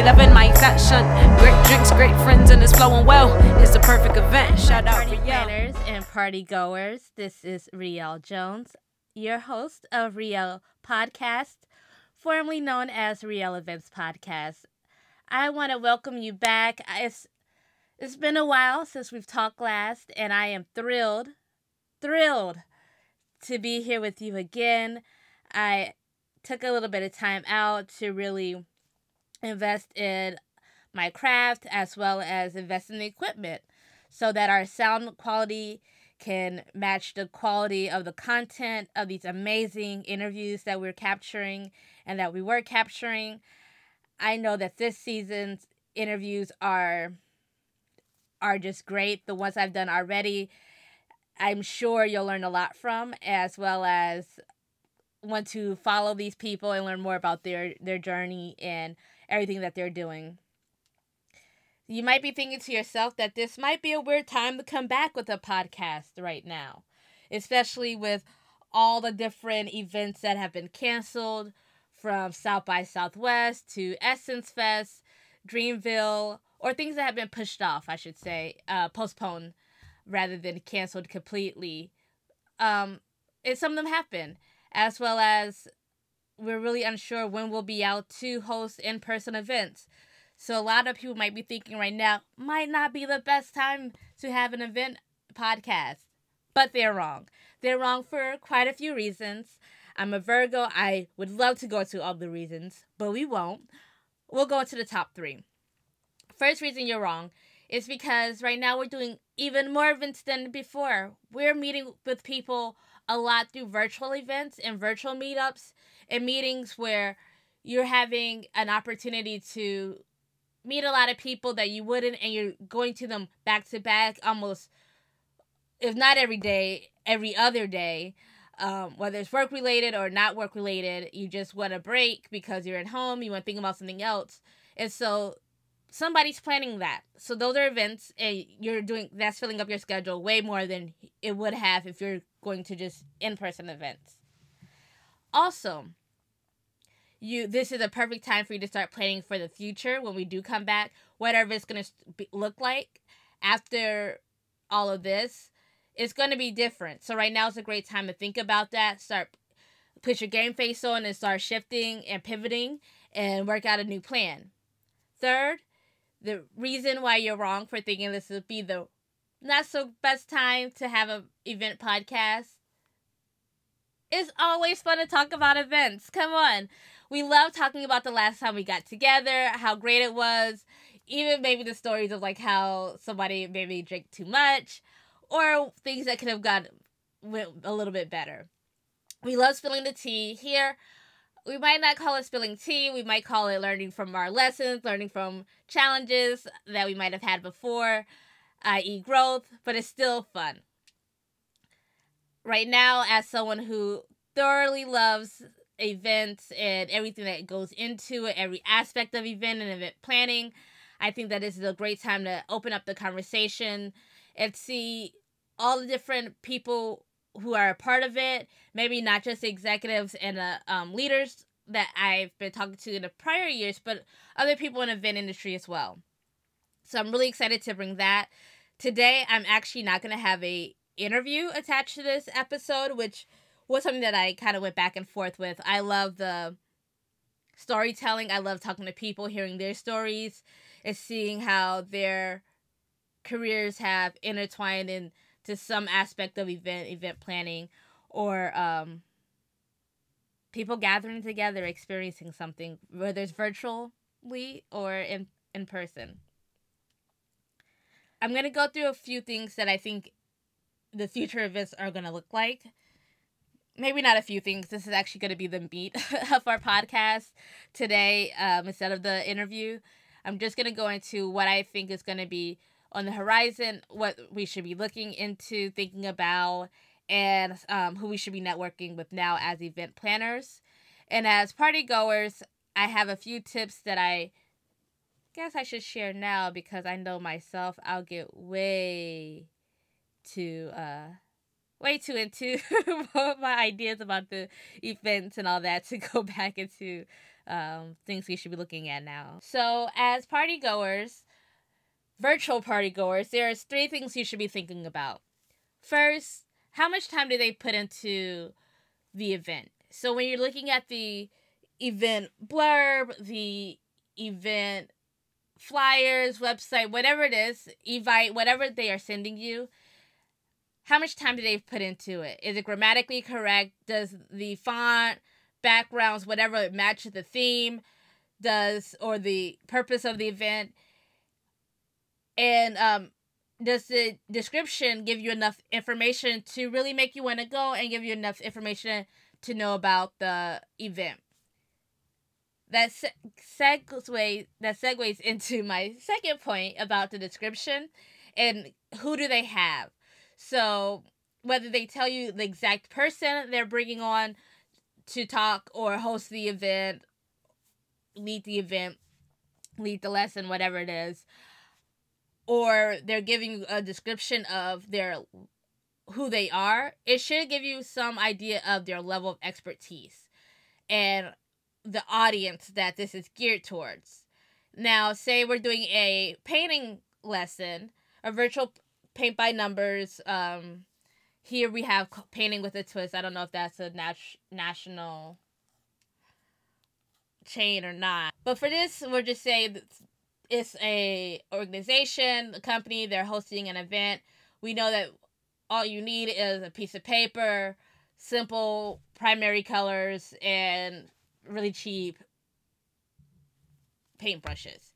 be loving my fashion. Great drinks, great friends, and it's flowing well. It's the perfect event. Shout out Party Riel. planners and party goers. This is Riel Jones, your host of Riel Podcast, formerly known as Riel Events Podcast. I want to welcome you back. It's it's been a while since we've talked last, and I am thrilled, thrilled to be here with you again. I took a little bit of time out to really invest in my craft as well as invest in the equipment so that our sound quality can match the quality of the content of these amazing interviews that we're capturing and that we were capturing. I know that this season's interviews are are just great. The ones I've done already, I'm sure you'll learn a lot from as well as want to follow these people and learn more about their their journey and everything that they're doing. You might be thinking to yourself that this might be a weird time to come back with a podcast right now, especially with all the different events that have been canceled from South by Southwest to Essence Fest, Dreamville, or things that have been pushed off, I should say, uh, postponed rather than canceled completely. Um, and some of them have been, as well as we're really unsure when we'll be out to host in person events. So a lot of people might be thinking right now might not be the best time to have an event podcast. But they're wrong. They're wrong for quite a few reasons. I'm a Virgo. I would love to go into all the reasons, but we won't. We'll go into the top three. First reason you're wrong is because right now we're doing even more events than before. We're meeting with people a lot through virtual events and virtual meetups and meetings where you're having an opportunity to meet a lot of people that you wouldn't and you're going to them back to back almost if not every day every other day um, whether it's work related or not work related you just want a break because you're at home you want to think about something else. And so somebody's planning that. So those are events and you're doing that's filling up your schedule way more than it would have if you're going to just in-person events. Also you this is a perfect time for you to start planning for the future when we do come back whatever it's going to look like after all of this it's going to be different. So right now is a great time to think about that start put your game face on and start shifting and pivoting and work out a new plan. Third the reason why you're wrong for thinking this would be the not so best time to have a event podcast it's always fun to talk about events. Come on we love talking about the last time we got together, how great it was, even maybe the stories of like how somebody maybe drank too much, or things that could have got a little bit better. We love spilling the tea here. We might not call it spilling tea. We might call it learning from our lessons, learning from challenges that we might have had before, i.e., growth, but it's still fun. Right now, as someone who thoroughly loves events and everything that goes into it, every aspect of event and event planning. I think that this is a great time to open up the conversation and see all the different people who are a part of it. Maybe not just executives and uh, um, leaders that I've been talking to in the prior years, but other people in the event industry as well. So I'm really excited to bring that. Today, I'm actually not going to have a interview attached to this episode, which was something that I kind of went back and forth with. I love the storytelling. I love talking to people, hearing their stories, and seeing how their careers have intertwined into some aspect of event event planning or um, people gathering together experiencing something whether it's virtually or in in person i'm going to go through a few things that i think the future events are going to look like maybe not a few things. This is actually going to be the meat of our podcast today um, instead of the interview. I'm just going to go into what I think is going to be on the horizon, what we should be looking into, thinking about, and um, who we should be networking with now as event planners. And as party goers, I have a few tips that I guess I should share now because I know myself I'll get way too uh way too into my ideas about the events and all that to go back into um, things we should be looking at now. So, as party goers, virtual party goers, there's three things you should be thinking about. First, how much time do they put into the event? So, when you're looking at the event blurb, the event flyers, website, whatever it is, Evite, whatever they are sending you, how much time do they put into it? Is it grammatically correct? Does the font, backgrounds, whatever it match the theme? Does or the purpose of the event? And um, does the description give you enough information to really make you want to go and give you enough information to know about the event? That se- segues that segues into my second point about the description and who do they have so whether they tell you the exact person they're bringing on to talk or host the event, lead the event, lead the lesson, whatever it is, or they're giving you a description of their who they are, it should give you some idea of their level of expertise and the audience that this is geared towards. Now, say we're doing a painting lesson, a virtual paint by numbers. Um, here we have painting with a twist. I don't know if that's a nat- national chain or not. But for this, we'll just say it's a organization, a company. They're hosting an event. We know that all you need is a piece of paper, simple primary colors, and really cheap paintbrushes.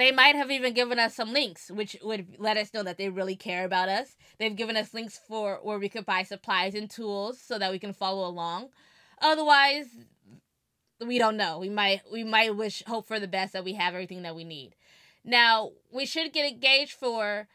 They might have even given us some links, which would let us know that they really care about us. They've given us links for where we could buy supplies and tools so that we can follow along. Otherwise, we don't know. We might we might wish hope for the best that we have everything that we need. Now, we should get engaged for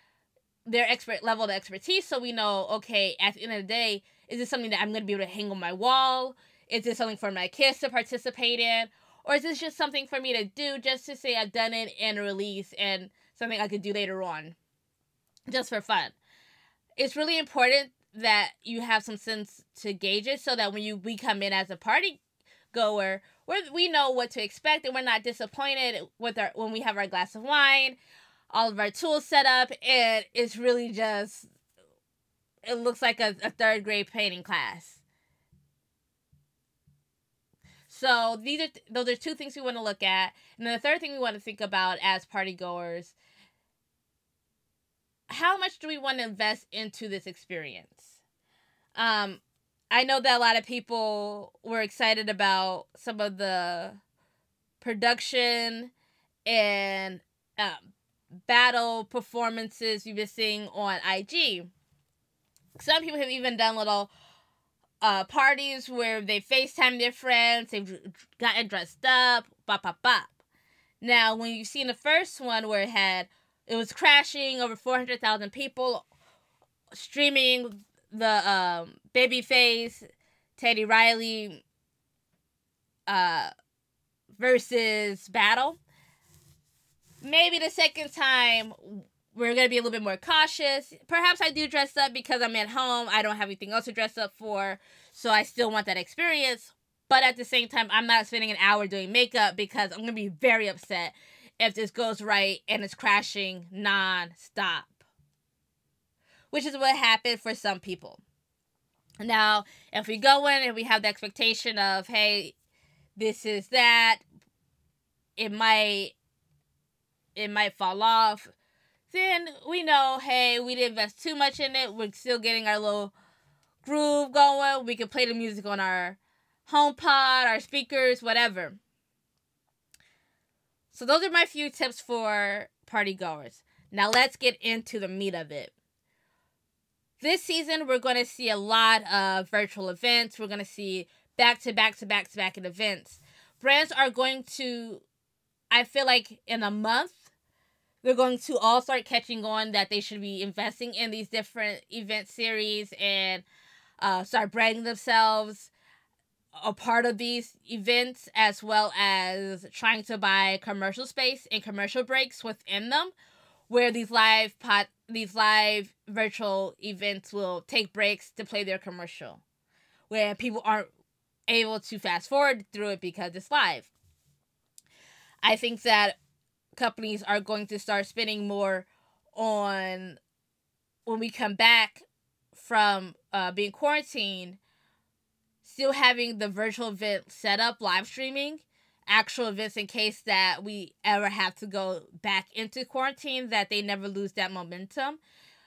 their expert level of expertise so we know, okay, at the end of the day, is this something that I'm to be able to hang on my wall? Is this something for my kids to participate in? Or is this just something for me to do just to say I've done it and release and something I could do later on just for fun? It's really important that you have some sense to gauge it so that when you we come in as a party goer, we we know what to expect and we're not disappointed with our when we have our glass of wine, all of our tools set up, and it's really just it looks like a, a third grade painting class. So these are those are two things we want to look at, and then the third thing we want to think about as party goers: how much do we want to invest into this experience? Um, I know that a lot of people were excited about some of the production and um, battle performances you've been seeing on IG. Some people have even done little uh, parties where they FaceTime their friends, they've gotten dressed up, bop, bop, bop. Now, when you've seen the first one where it had, it was crashing over 400,000 people streaming the um, Babyface, Teddy Riley uh, Verzuz battle. Maybe the second time we're gonna be a little bit more cautious. Perhaps I do dress up because I'm at home. I don't have anything else to dress up for, so I still want that experience. But at the same time, I'm not spending an hour doing makeup because I'm gonna be very upset if this goes right and it's crashing non-stop. Which is what happened for some people. Now, if we go in and we have the expectation of, hey, this is that, it might it might fall off then we know, hey, we didn't invest too much in it. We're still getting our little groove going. We can play the music on our HomePod, our speakers, whatever. So those are my few tips for party goers. Now let's get into the meat of it. This season, we're going to see a lot of virtual events. We're going to see back to back to back to back events. Brands are going to, I feel like in a month, they're going to all start catching on that they should be investing in these different event series and uh, start branding themselves a part of these events as well as trying to buy commercial space and commercial breaks within them where these live pot these live virtual events will take breaks to play their commercial where people aren't able to fast forward through it because it's live. I think that companies are going to start spending more on when we come back from uh, being quarantined still having the virtual event set up live streaming actual events in case that we ever have to go back into quarantine that they never lose that momentum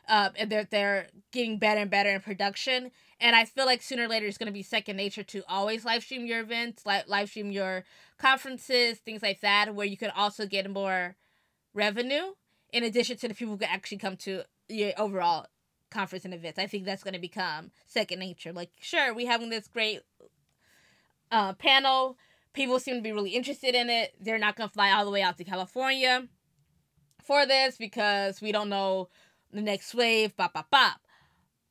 uh, and they're, they're getting better and better in production and i feel like sooner or later it's going to be second nature to always live stream your events like live stream your conferences things like that where you can also get more revenue in addition to the people who actually come to your overall conference and events. I think that's going to become second nature. Like, sure, we having this great uh, panel. People seem to be really interested in it. They're not going to fly all the way out to California for this because we don't know the next wave, bop, bop, bop.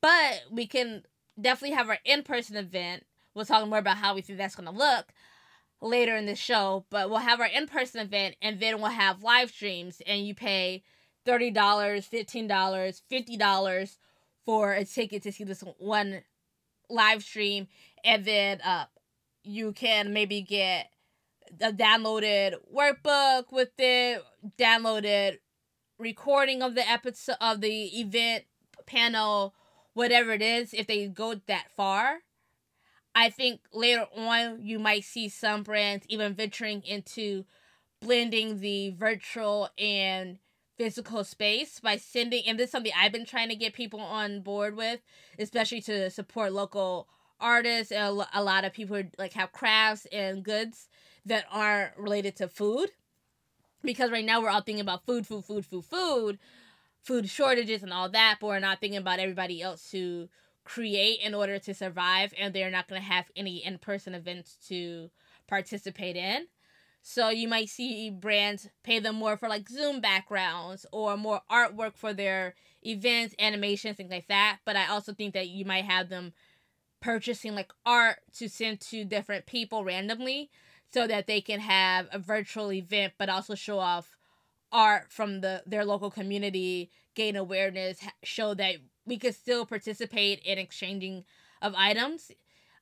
But we can definitely have our in person event. We'll talk more about how we think that's going to look later in the show. But we'll have our in person event and then we'll have live streams, and you pay $30, $15, $50 for a ticket to see this one live stream and then uh you can maybe get a downloaded workbook with it downloaded recording of the episode of the event panel whatever it is if they go that far i think later on you might see some brands even venturing into blending the virtual and physical space by sending and this is something I've been trying to get people on board with, especially to support local artists and a lot of people like have crafts and goods that aren't related to food. Because right now we're all thinking about food, food, food, food, food, food shortages and all that, but we're not thinking about everybody else who create in order to survive and they're not going to have any in-person events to participate in. So you might see brands pay them more for like Zoom backgrounds or more artwork for their events, animations, things like that. But I also think that you might have them purchasing like art to send to different people randomly so that they can have a virtual event but also show off art from the their local community, gain awareness, show that we could still participate in exchanging of items.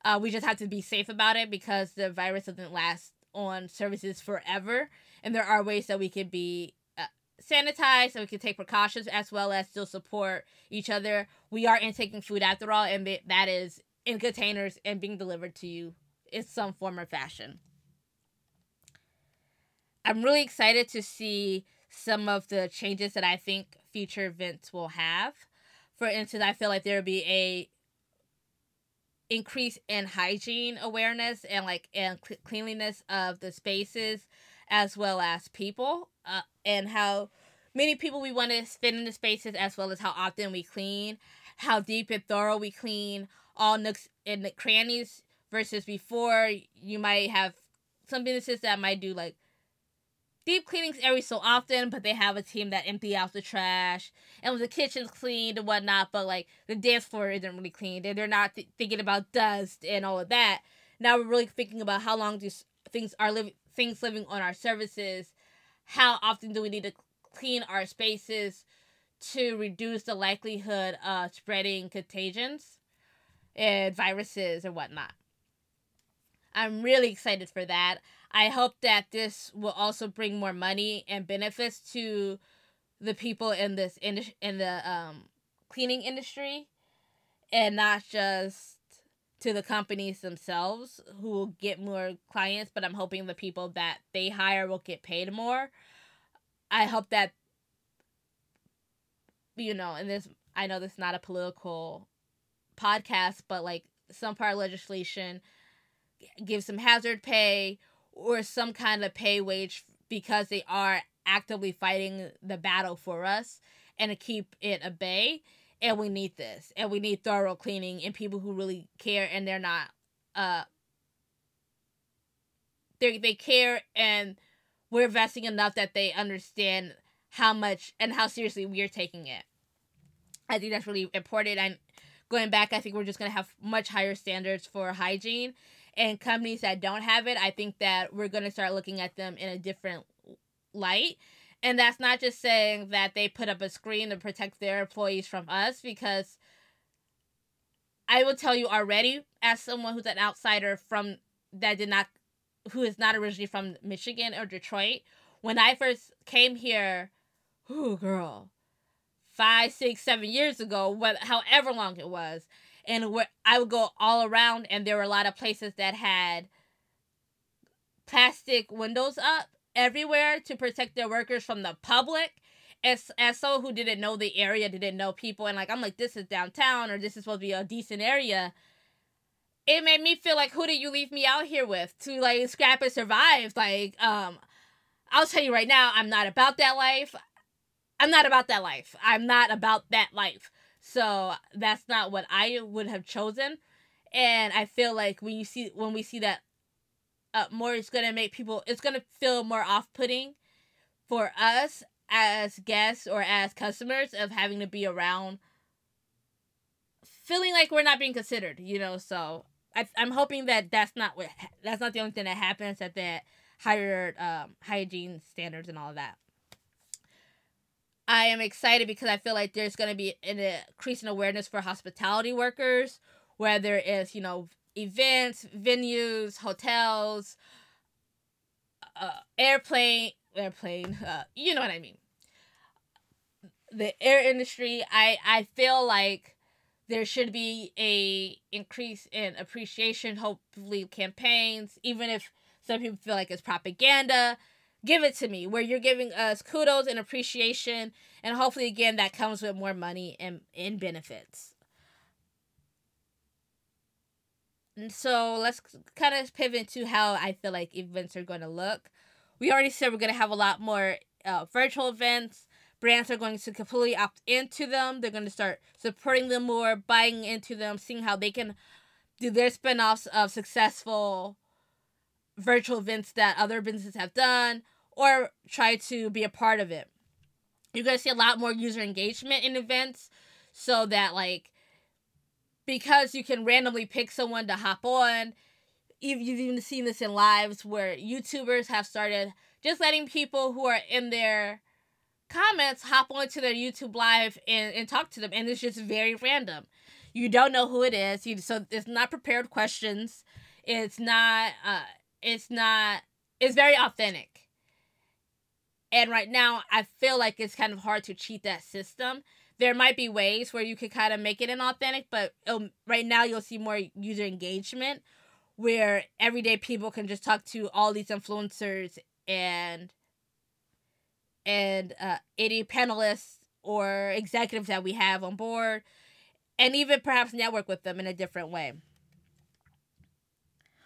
Uh, we just have to be safe about it because the virus doesn't last on services forever, and there are ways that we can be uh, sanitized, so we can take precautions as well as still support each other. We are intaking food after all, and that is in containers and being delivered to you in some form or fashion. I'm really excited to see some of the changes that I think future events will have. For instance, I feel like there will be a increase in hygiene awareness and like and cl- cleanliness of the spaces as well as people uh, and how many people we want to spend in the spaces as well as how often we clean how deep and thorough we clean all nooks and crannies versus before you might have some businesses that might do like deep cleanings every so often, but they have a team that empty out the trash and the kitchen's cleaned and whatnot, but like the dance floor isn't really cleaned and they're not th- thinking about dust and all of that. Now we're really thinking about how long these things are living, things living on our services. How often do we need to clean our spaces to reduce the likelihood of spreading contagions and viruses and whatnot? I'm really excited for that. I hope that this will also bring more money and benefits to the people in this in, in the um cleaning industry and not just to the companies themselves who will get more clients, but I'm hoping the people that they hire will get paid more. I hope that you know, and this I know this is not a political podcast, but like some part of legislation gives some hazard pay or some kind of pay wage because they are actively fighting the battle for us and to keep it at bay. And we need this. And we need thorough cleaning and people who really care and they're not uh they they care and we're investing enough that they understand how much and how seriously we're taking it. I think that's really important. And going back, I think we're just gonna have much higher standards for hygiene and companies that don't have it, I think that we're going to start looking at them in a different light. And that's not just saying that they put up a screen to protect their employees from us, because I will tell you already, as someone who's an outsider from that did not, who is not originally from Michigan or Detroit, when I first came here, oh girl, five, six, seven years ago, what, however long it was, and where I would go all around, and there were a lot of places that had plastic windows up everywhere to protect their workers from the public. As as someone who didn't know the area, didn't know people, and like I'm like, this is downtown or this is supposed to be a decent area. It made me feel like, who did you leave me out here with to like scrap and survive? Like, um, I'll tell you right now, I'm not about that life. I'm not about that life. I'm not about that life. So that's not what I would have chosen. And I feel like when you see when we see that uh, more, it's gonna make people. It's gonna feel more off-putting for us as guests or as customers of having to be around, feeling like we're not being considered. You know, so I, I'm hoping that that's not what that's not the only thing that happens. That that higher um, hygiene standards and all of that. I am excited because I feel like there's going to be an increase in awareness for hospitality workers, whether it's, you know, events, venues, hotels, uh, airplane, airplane, uh, you know what I mean. The air industry, I, I feel like there should be a increase in appreciation, hopefully campaigns, even if some people feel like it's propaganda give it to me where you're giving us kudos and appreciation and hopefully again that comes with more money and in benefits. And so let's kind of pivot to how i feel like events are going to look. We already said we're going to have a lot more uh, virtual events. Brands are going to completely opt into them. They're going to start supporting them more buying into them seeing how they can do their spin-offs of successful virtual events that other businesses have done or try to be a part of it. You're going to see a lot more user engagement in events so that, like, because you can randomly pick someone to hop on, you've even seen this in lives where YouTubers have started just letting people who are in their comments hop onto their YouTube live and, and talk to them. And it's just very random. You don't know who it is. You, so it's not prepared questions. It's not, uh, it's not, it's very authentic and right now, I feel like it's kind of hard to cheat that system. There might be ways where you could kind of make it inauthentic, but um, right now you'll see more user engagement where everyday people can just talk to all these influencers and and uh, any panelists or executives that we have on board and even perhaps network with them in a different way.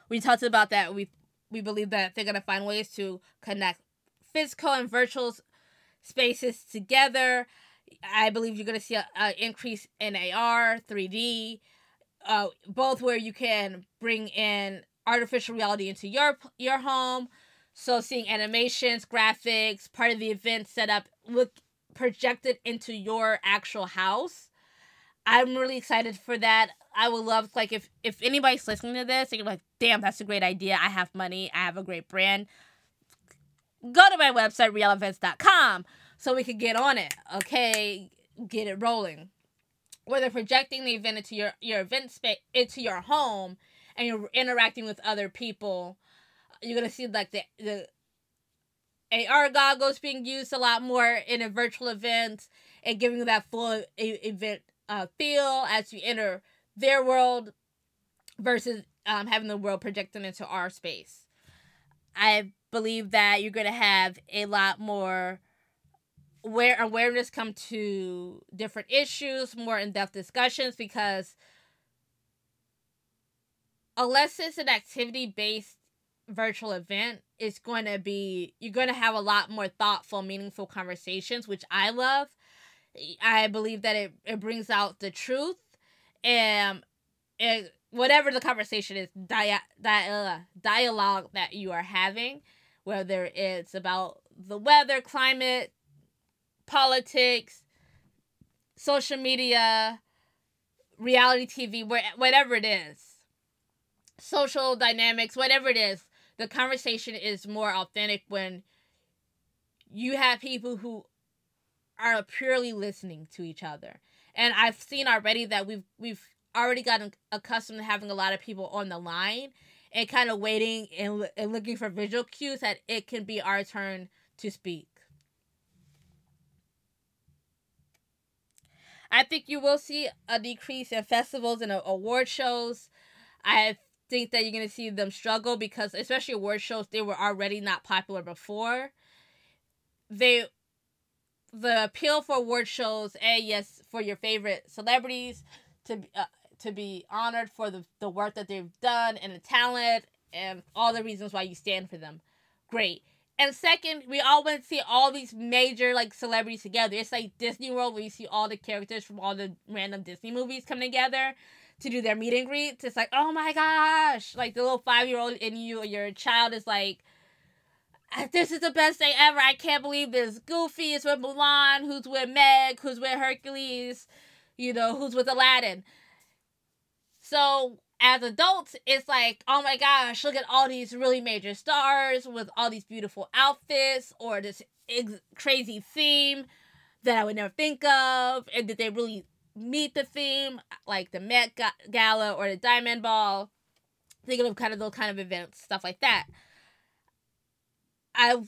We talked about that. We we believe that they're gonna find ways to connect physical and virtual spaces together. I believe you're going to see an increase in AR, 3D, uh, both where you can bring in artificial reality into your your home. So seeing animations, graphics, part of the event set up, look projected into your actual house. I'm really excited for that. I would love like if if anybody's listening to this, you're like, damn, that's a great idea. I have money. I have a great brand go to my website, realevents.com, so we could get on it, okay? Get it rolling. Whether projecting the event into your, your event space, into your home, and you're interacting with other people. You're gonna see like the the AR goggles being used a lot more in a virtual event and giving that full event uh, feel as you enter their world versus um, having the world projected into our space. I believe that you're going to have a lot more where awareness come to different issues, more in-depth discussions because unless it's an activity-based virtual event, it's going to be you're going to have a lot more thoughtful, meaningful conversations, which I love. I believe that it, it brings out the truth and it, whatever the conversation is, dia, dia, uh, dialogue that you are having whether it's about the weather, climate, politics, social media, reality TV, where, whatever it is. social dynamics, whatever it is, the conversation is more authentic when you have people who are purely listening to each other. And I've seen already that we've we've already gotten accustomed to having a lot of people on the line and kind of waiting and, and looking for visual cues that it can be our turn to speak. I think you will see a decrease in festivals and uh, award shows. I think that you're going to see them struggle because, especially award shows, they were already not popular before. They, the appeal for award shows, a yes, for your favorite celebrities to uh, to be honored for the the work that they've done and the talent and all the reasons why you stand for them. Great. And second, we all want to see all these major like celebrities together. It's like Disney World where you see all the characters from all the random Disney movies come together to do their meet and greets. It's like, oh my gosh. Like the little five year old in you or your child is like, this is the best day ever. I can't believe this. Goofy is with Mulan, who's with Meg, who's with Hercules, you know, who's with Aladdin. So as adults, it's like, oh my gosh, look at all these really major stars with all these beautiful outfits or this ex- crazy theme that I would never think of. And did they really meet the theme, like the Met Gala or the Diamond Ball? Thinking of kind of those kind of events, stuff like that. I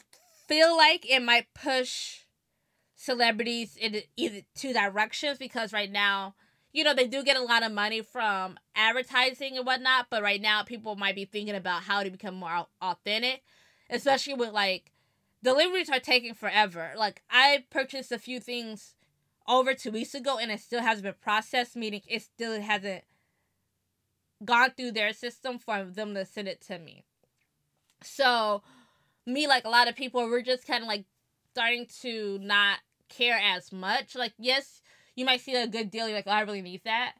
feel like it might push celebrities in either two directions because right now you know, they do get a lot of money from advertising and whatnot, but right now people might be thinking about how to become more authentic, especially with like deliveries are taking forever. Like I purchased a few things over two weeks ago and it still hasn't been processed, meaning it still hasn't gone through their system for them to send it to me. So, me, like a lot of people, we're just kind of like starting to not care as much. Like, yes, you might see a good deal. You're like, oh, I really need that.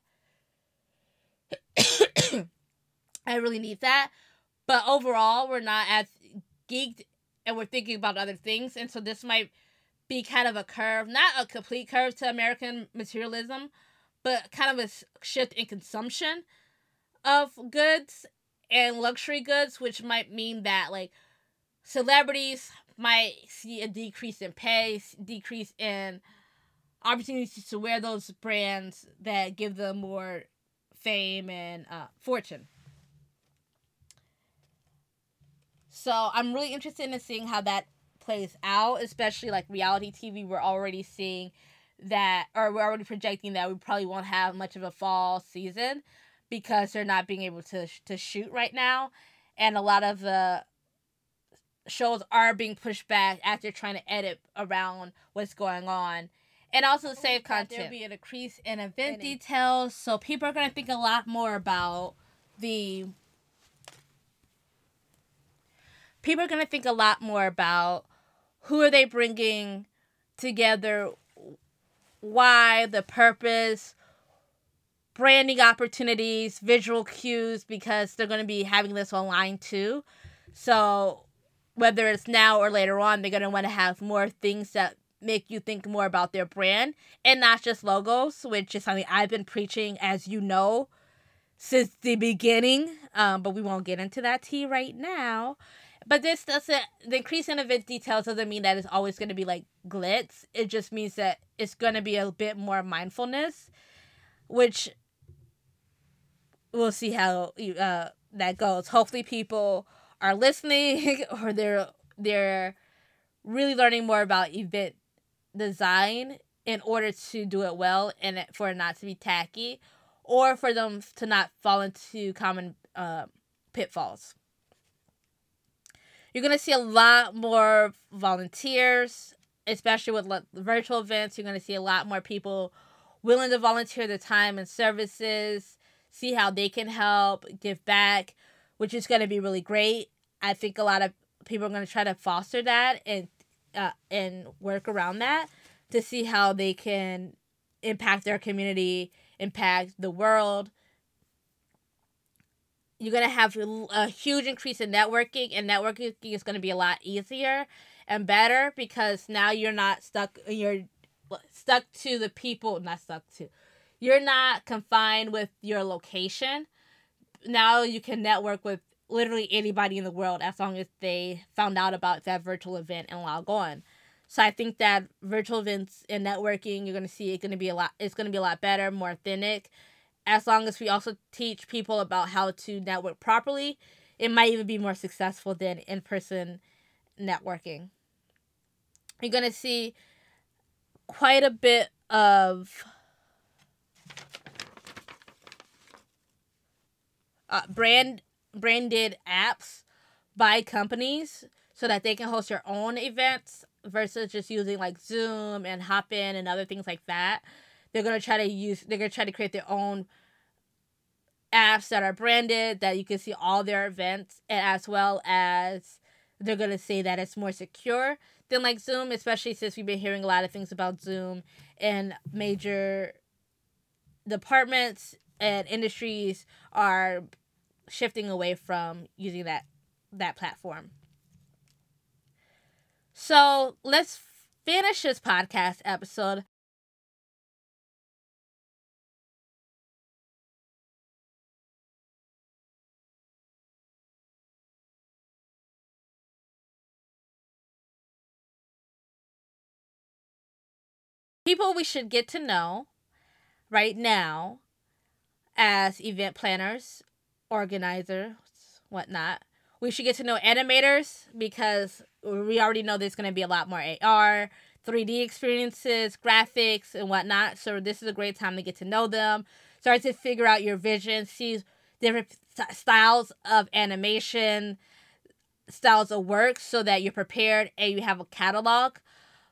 I really need that. But overall, we're not as geeked and we're thinking about other things. And so this might be kind of a curve, not a complete curve to American materialism, but kind of a shift in consumption of goods and luxury goods, which might mean that like celebrities might see a decrease in pay, decrease in opportunities to wear those brands that give them more fame and uh, fortune. So I'm really interested in seeing how that plays out, especially like reality TV. We're already seeing that, or we're already projecting that we probably won't have much of a fall season because they're not being able to to shoot right now, and a lot of the shows are being pushed back after trying to edit around what's going on and also oh save content. There'll be a decrease in event details, so people are going to think a lot more about the. People are going to think a lot more about who are they bringing together, why, the purpose, branding opportunities, visual cues, because they're going to be having this online too. So whether it's now or later on, they're going to want to have more things that make you think more about their brand and not just logos, which is something I've been preaching, as you know, since the beginning. Um, but we won't get into that tea right now. But this doesn't, the increase in event details doesn't mean that it's always going to be like glitz. It just means that it's going to be a bit more mindfulness, which we'll see how uh, that goes. Hopefully, people are listening or they're they're really learning more about event design in order to do it well and for it not to be tacky or for them to not fall into common uh, pitfalls. You're going to see a lot more volunteers, especially with virtual events. You're going to see a lot more people willing to volunteer their time and services, see how they can help, give back, which is going to be really great. I think a lot of people are going to try to foster that and uh, and work around that to see how they can impact their community, impact the world. You're going to have a huge increase in networking, and networking is going to be a lot easier and better because now you're not stuck, you're stuck to the people, not stuck to, you're not confined with your location now you can network with literally anybody in the world as long as they found out about that virtual event and log on. So I think that virtual events and networking, you're gonna see it gonna be a lot. It's gonna be a lot better, more authentic. As long as we also teach people about how to network properly, it might even be more successful than in person networking. You're gonna see quite a bit of uh, brand branded apps by companies so that they can host their own events versus just using like Zoom and Hopin and other things like that. They're gonna try to use. They're gonna try to create their own apps that are branded that you can see all their events, and as well as they're gonna say that it's more secure than like Zoom, especially since we've been hearing a lot of things about Zoom and major departments and industries are shifting away from using that that platform. So let's finish this podcast episode. People we should get to know right now as event planners, organizers, whatnot. We should get to know animators because we already know there's going to be a lot more AR, 3D experiences, graphics, and whatnot. So this is a great time to get to know them. Start to figure out your vision, see different styles of animation, styles of work, so that you're prepared and you have a catalog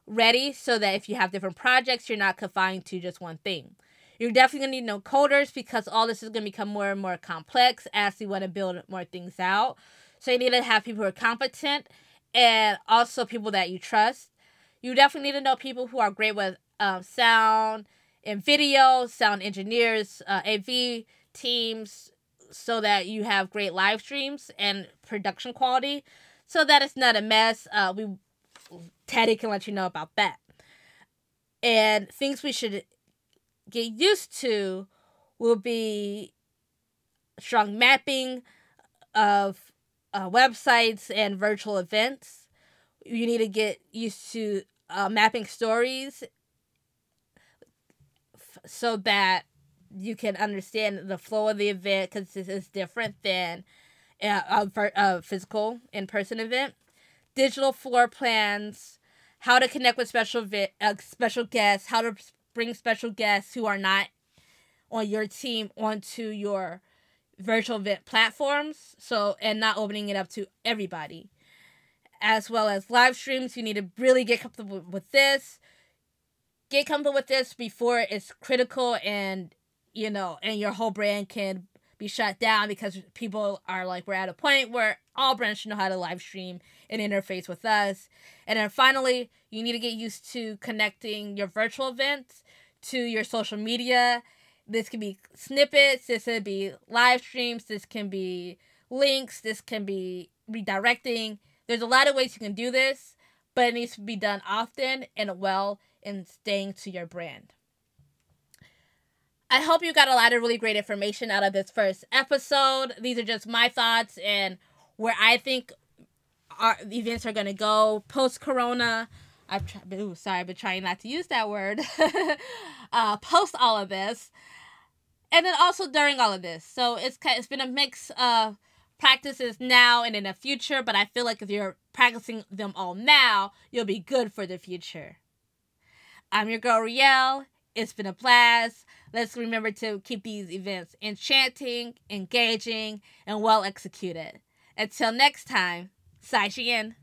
ready. So that if you have different projects, you're not confined to just one thing. You're definitely gonna need no coders because all this is gonna become more and more complex as you want to build more things out. So you need to have people who are competent and also people that you trust. You definitely need to know people who are great with um, sound and video, sound engineers, uh, AV teams, so that you have great live streams and production quality, so that it's not a mess. Uh, we Teddy can let you know about that. And things we should get used to will be strong mapping of uh, websites and virtual events. You need to get used to uh, mapping stories f- so that you can understand the flow of the event because this is different than uh, a, a physical in person event. Digital floor plans, how to connect with special vi- uh, special guests, how to bring special guests who are not on your team onto your virtual event platforms so and not opening it up to everybody. As well as live streams you need to really get comfortable with this. Get comfortable with this before it's critical and you know and your whole brand can be shut down because people are like we're at a point where all brands should know how to live stream and interface with us and then finally you need to get used to connecting your virtual events to your social media this can be snippets, this could be live streams, this can be links, this can be redirecting. There's a lot of ways you can do this, but it needs to be done often and well and staying to your brand. I hope you got a lot of really great information out of this first episode. These are just my thoughts and where I think our events are going to go post corona. I've tried, ooh, sorry, I've been trying not to use that word. uh, post all of this and then also during all of this. So it's it's been a mix of practices now and in the future, but I feel like if you're practicing them all now, you'll be good for the future. I'm your girl Riel. It's been a blast. Let's remember to keep these events enchanting, engaging, and well executed. Until next time, Sai Xian.